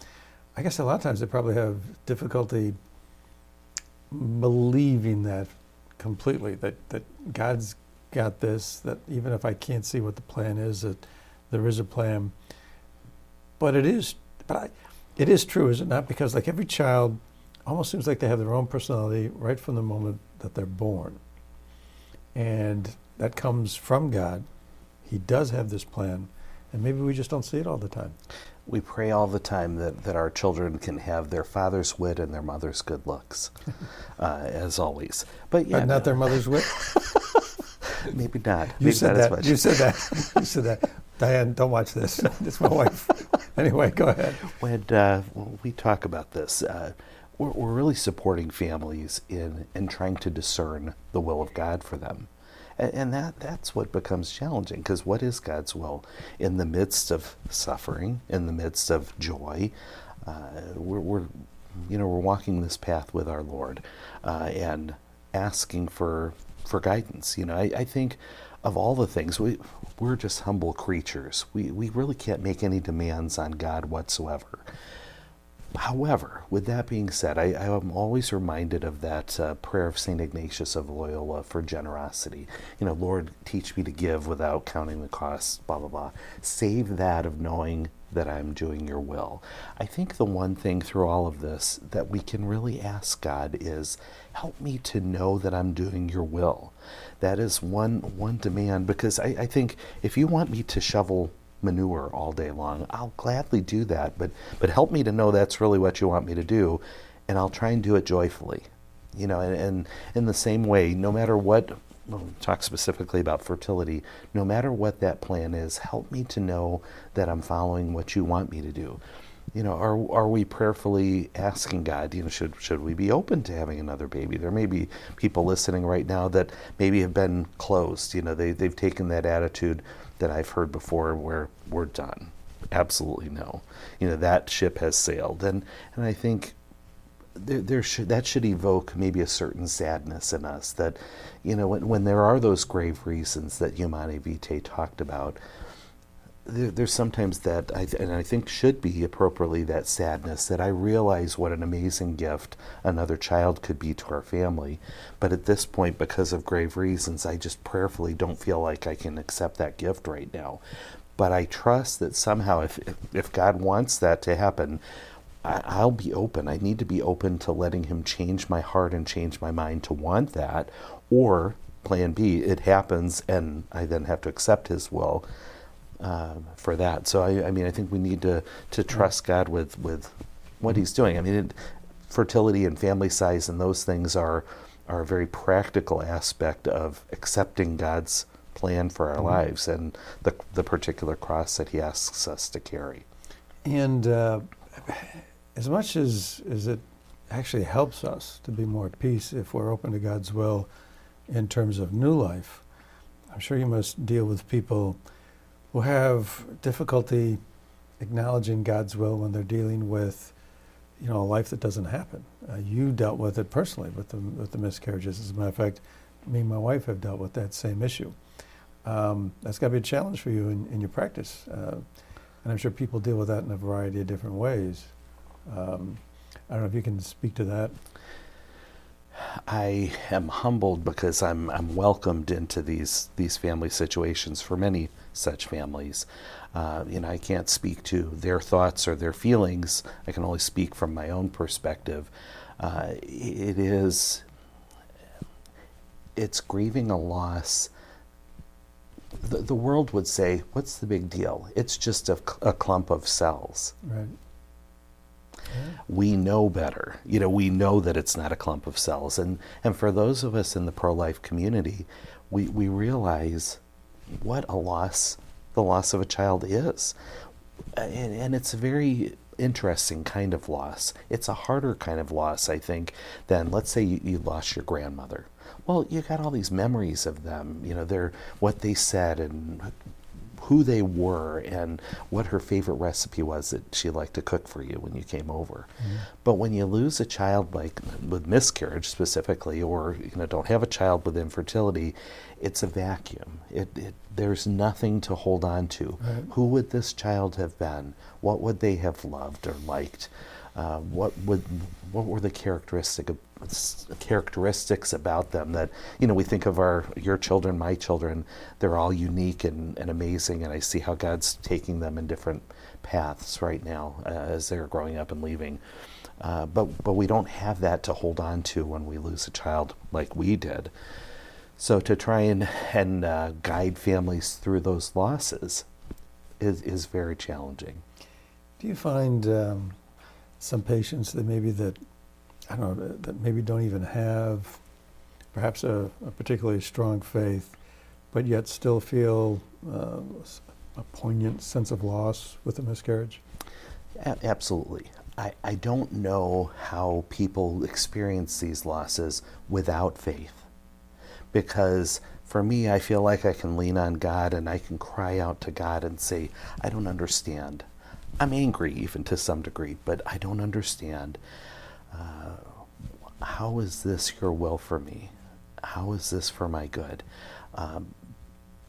I guess a lot of times they probably have difficulty believing that completely, that, that God's got this, that even if I can't see what the plan is, that there is a plan. But it is, but I, it is true, is it not? Because like every child almost seems like they have their own personality right from the moment that they're born. And that comes from God. He does have this plan, and maybe we just don't see it all the time. We pray all the time that, that our children can have their father's wit and their mother's good looks, uh, as always. But yeah, but not their mother's wit. maybe not. You maybe said not that. You said that. You said that. Diane, don't watch this. it's my wife. Anyway, go ahead. When, uh, when we talk about this, uh, we're, we're, really supporting families in, in trying to discern the will of God for them. And, and that, that's what becomes challenging because what is God's will? In the midst of suffering, in the midst of joy, uh, we're, we're, you know, we're walking this path with our Lord uh, and asking for, for guidance. You know, I, I think of all the things, we, we're just humble creatures. We, we really can't make any demands on God whatsoever. However, with that being said, I, am always reminded of that uh, prayer of St. Ignatius of Loyola for generosity. You know, Lord, teach me to give without counting the cost, blah, blah, blah. Save that of knowing that I'm doing your will. I think the one thing through all of this that we can really ask God is help me to know that I'm doing your will. That is one one demand because I, I think if you want me to shovel manure all day long, I'll gladly do that. But but help me to know that's really what you want me to do, and I'll try and do it joyfully. You know, and, and in the same way, no matter what well, talk specifically about fertility, no matter what that plan is, help me to know that I'm following what you want me to do. you know, are are we prayerfully asking God, you know, should should we be open to having another baby? There may be people listening right now that maybe have been closed. You know, they they've taken that attitude that I've heard before, where we're done. Absolutely no. You know, that ship has sailed, and and I think there, there should that should evoke maybe a certain sadness in us that, you know, when when there are those grave reasons that Humanae Vitae talked about there, there's sometimes that, I th- and I think should be appropriately that sadness that I realize what an amazing gift another child could be to our family. But at this point, because of grave reasons, I just prayerfully don't feel like I can accept that gift right now. But I trust that somehow, if, if God wants that to happen, I, I'll be open. I need to be open to letting Him change my heart and change my mind to want that. Or, plan B, it happens and I then have to accept His will um, for that. So I, I, mean, I think we need to to trust God with with what He's doing. I mean, it, fertility and family size and those things are are a very practical aspect of accepting God's plan for our mm-hmm. lives and the the particular cross that He asks us to carry. And uh, as much as as it actually helps us to be more at peace if we're open to God's will in terms of new life, I'm sure you must deal with people who have difficulty acknowledging God's will when they're dealing with, you know, a life that doesn't happen. Uh, you dealt with it personally with the with the miscarriages. As a matter of fact, me and my wife have dealt with that same issue. Um, that's got to be a challenge for you in, in your practice, uh, and I'm sure people deal with that in a variety of different ways. Um, I don't know if you can speak to that. I am humbled because I'm I'm welcomed into these these family situations for many such families. Uh, you know, I can't speak to their thoughts or their feelings. I can only speak from my own perspective. Uh, it is, it's grieving a loss. The, the world would say, what's the big deal? It's just a, a clump of cells. Right. We know better. You know, we know that it's not a clump of cells. And, and for those of us in the pro life community, we, we realize what a loss the loss of a child is. And, and, it's a very interesting kind of loss. It's a harder kind of loss, I think, than let's say you, you lost your grandmother. Well, you got all these memories of them, you know, they're what they said and who they were and what her favorite recipe was that she liked to cook for you when you came over. Mm-hmm. But when you lose a child like with miscarriage specifically, or you know don't have a child with infertility, it's a vacuum. It, it there's nothing to hold on to. Right. Who would this child have been? What would they have loved or liked? Uh, what would what were the characteristic of, characteristics about them that you know we think of our your children my children they're all unique and, and amazing and i see how god's taking them in different paths right now uh, as they're growing up and leaving. Uh, but but we don't have that to hold on to when we lose a child like we did. So to try and and uh, guide families through those losses is is very challenging. Do you find um, some patients that maybe that I don't know that maybe don't even have perhaps a, a particularly strong faith, but yet still feel uh, a poignant sense of loss with a miscarriage? A- absolutely. I, I don't know how people experience these losses without faith. Because for me, I feel like I can lean on God and I can cry out to God and say, I don't understand. I'm angry even to some degree, but I don't understand. Uh, how is this your will for me? How is this for my good? Um,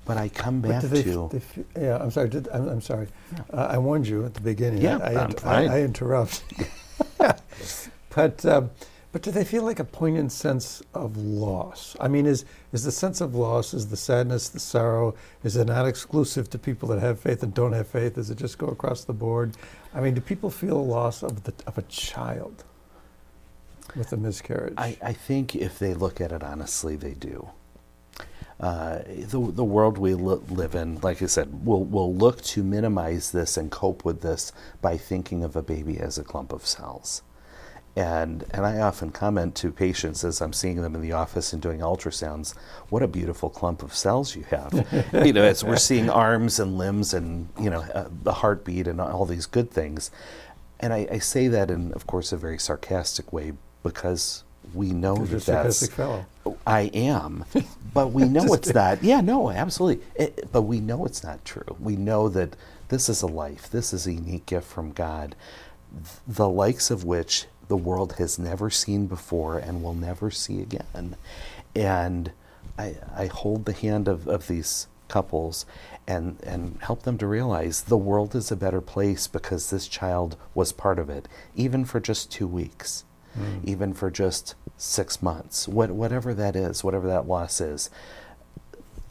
but I come back they, to. They, yeah, I'm sorry. Did, I'm, I'm, sorry. Yeah. Uh, I warned you at the beginning. Yeah, I, I, I, I interrupt. but um, but do they feel like a poignant sense of loss? I mean, is is the sense of loss, is the sadness, the sorrow, is it not exclusive to people that have faith and don't have faith? Does it just go across the board? I mean, do people feel a loss of the of a child with a miscarriage? I, I think if they look at it honestly, they do. Uh, the the world we li- live in, like I said, will will look to minimize this and cope with this by thinking of a baby as a clump of cells. And, and I often comment to patients as I'm seeing them in the office and doing ultrasounds, what a beautiful clump of cells you have. you know, as we're seeing arms and limbs and, you know, uh, the heartbeat and all these good things. And I, I say that in, of course, a very sarcastic way because we know Because you're a that that's. fellow. I am, but we know it's not. Yeah, no, absolutely. It, but we know it's not true. We know that this is a life. This is a unique gift from God, the likes of which the world has never seen before and will never see again. And I, I hold the hand of, of these couples and, and help them to realize the world is a better place because this child was part of it, even for just two weeks even for just six months, what, whatever that is, whatever that loss is.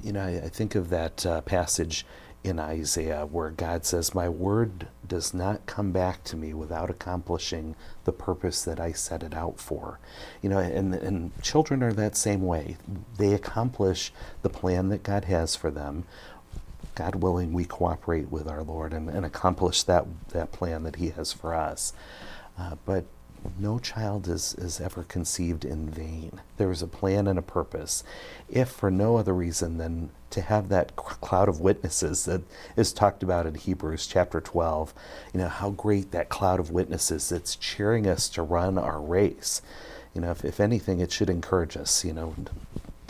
You know, I, I think of that uh, passage in Isaiah where God says, My word does not come back to me without accomplishing the purpose that I set it out for. You know, and, and children are that same way. They accomplish the plan that God has for them. God willing, we cooperate with our Lord and, and accomplish that, that plan that He has for us. Uh, but no child is, is ever conceived in vain. There is a plan and a purpose, if for no other reason than to have that cloud of witnesses that is talked about in Hebrews chapter 12. You know, how great that cloud of witnesses that's cheering us to run our race. You know, if, if anything, it should encourage us, you know,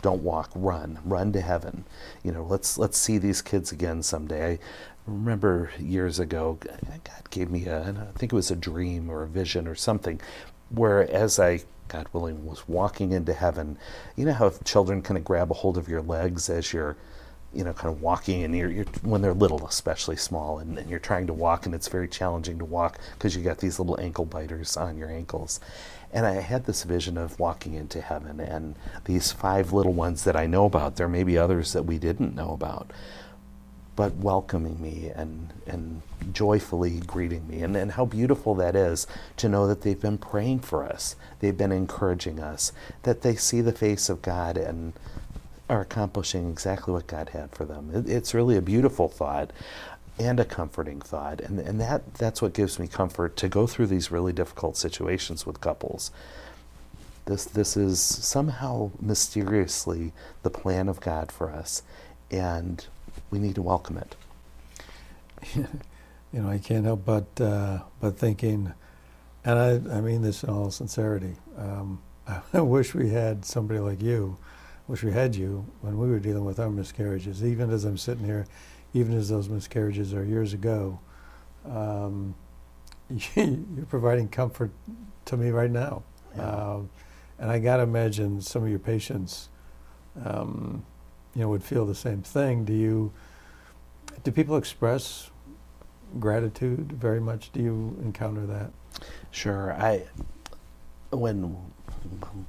don't walk, run, run to heaven. You know, let's let's see these kids again someday. I remember years ago, God gave me a, I think it was a dream or a vision or something, where as I, God willing, was walking into heaven, you know how children kind of grab a hold of your legs as you're you know, kind of walking, and you're, you're when they're little, especially small, and, and you're trying to walk, and it's very challenging to walk because you got these little ankle biters on your ankles. And I had this vision of walking into heaven, and these five little ones that I know about. There may be others that we didn't know about, but welcoming me and and joyfully greeting me, and and how beautiful that is to know that they've been praying for us, they've been encouraging us, that they see the face of God and are accomplishing exactly what God had for them. It, it's really a beautiful thought and a comforting thought. And, and that, that's what gives me comfort to go through these really difficult situations with couples. This, this is somehow mysteriously the plan of God for us, and we need to welcome it. you know, I can't help but uh, but thinking, and I, I mean this in all sincerity. Um, I wish we had somebody like you. Wish we had you when we were dealing with our miscarriages. Even as I'm sitting here, even as those miscarriages are years ago, um, you're providing comfort to me right now. Yeah. Um, and I got to imagine some of your patients, um, you know, would feel the same thing. Do you? Do people express gratitude very much? Do you encounter that? Sure. I when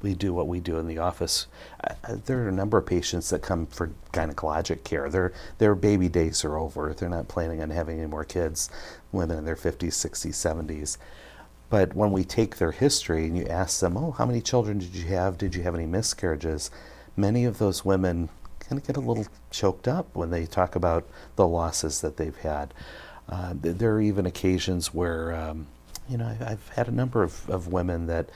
we do what we do in the office, uh, uh, there are a number of patients that come for gynecologic care. Their their baby days are over. They're not planning on having any more kids. Women in their 50s, 60s, 70s. But when we take their history and you ask them, "Oh, how many children did you have? Did you have any miscarriages?" Many of those women kind of get a little choked up when they talk about the losses that they've had. Uh, there are even occasions where, um, you know, I've had a number of, of women that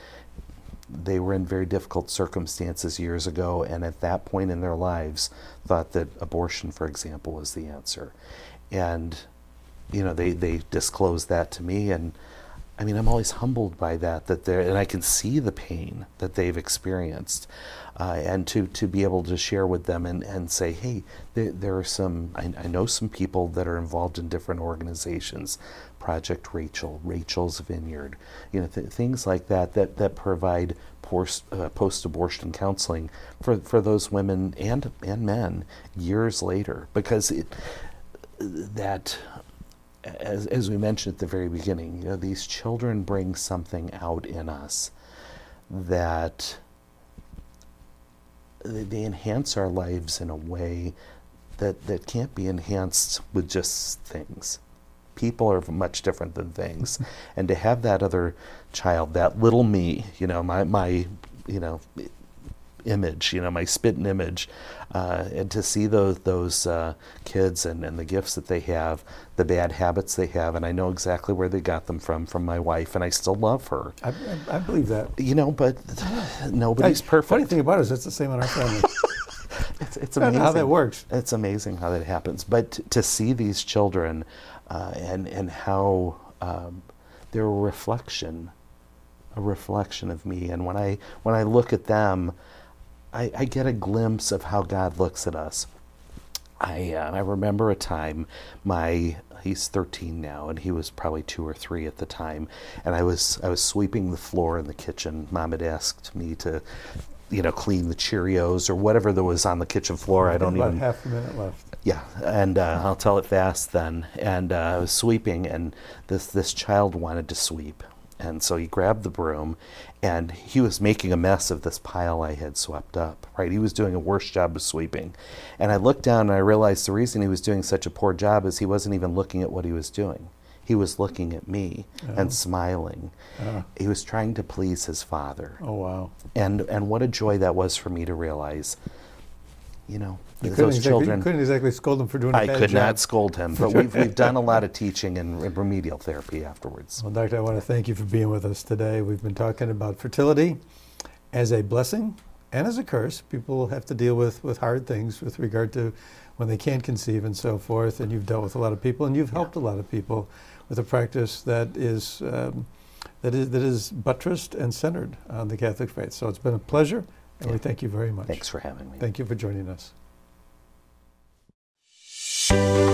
they were in very difficult circumstances years ago, and at that point in their lives, thought that abortion, for example, was the answer. And, you know, they, they disclosed that to me, and I mean, I'm always humbled by that, that they're, and I can see the pain that they've experienced. Uh, and to, to be able to share with them and, and say, hey, there, there are some, I, I know some people that are involved in different organizations, Project Rachel, Rachel's Vineyard, you know, th- things like that, that, that provide post, uh, post-abortion counseling for, for those women and, and men years later. Because it, that as, as we mentioned at the very beginning, you know, these children bring something out in us that they, they enhance our lives in a way that, that can't be enhanced with just things. People are much different than things. and to have that other child, that little me, you know, my, my you know, image, you know, my spitting image, uh, and to see those those uh, kids and, and the gifts that they have, the bad habits they have, and I know exactly where they got them from from my wife, and I still love her. I, I, I believe that. You know, but nobody's Hey, perfect. Funny thing about it is it's the same in our family. It's, it's amazing how that works. It's amazing how that happens. But t- to see these children uh, and and how um, they're a reflection, a reflection of me. And when I when I look at them, I, I get a glimpse of how God looks at us. I uh, I remember a time my he's 13 now and he was probably 2 or 3 at the time and I was I was sweeping the floor in the kitchen mom had asked me to you know clean the Cheerios or whatever there was on the kitchen floor I don't About even half a minute left. yeah, and uh, I'll tell it fast then. And uh, I was sweeping, and this this child wanted to sweep, and so he grabbed the broom, and he was making a mess of this pile I had swept up. Right, he was doing a worse job of sweeping, and I looked down and I realized the reason he was doing such a poor job is he wasn't even looking at what he was doing. He was looking at me Oh. and smiling. Ah. He was trying to please his father, Oh, wow. and and what a joy that was for me to realize. You know, You those couldn't, exactly, children. you couldn't exactly scold them for doing I could job. not scold him, but we've, we've done a lot of teaching and remedial therapy afterwards. Well, Doctor, I want to thank you for being with us today. We've been talking about fertility as a blessing and as a curse. People have to deal with, with hard things with regard to when they can't conceive and so forth. And you've dealt with a lot of people, and you've Yeah. helped a lot of people with a practice that is um, that is that is buttressed and centered on the Catholic faith. So it's been a pleasure, and we thank you very much. Thanks for having me. Thank you for joining us. Shoot.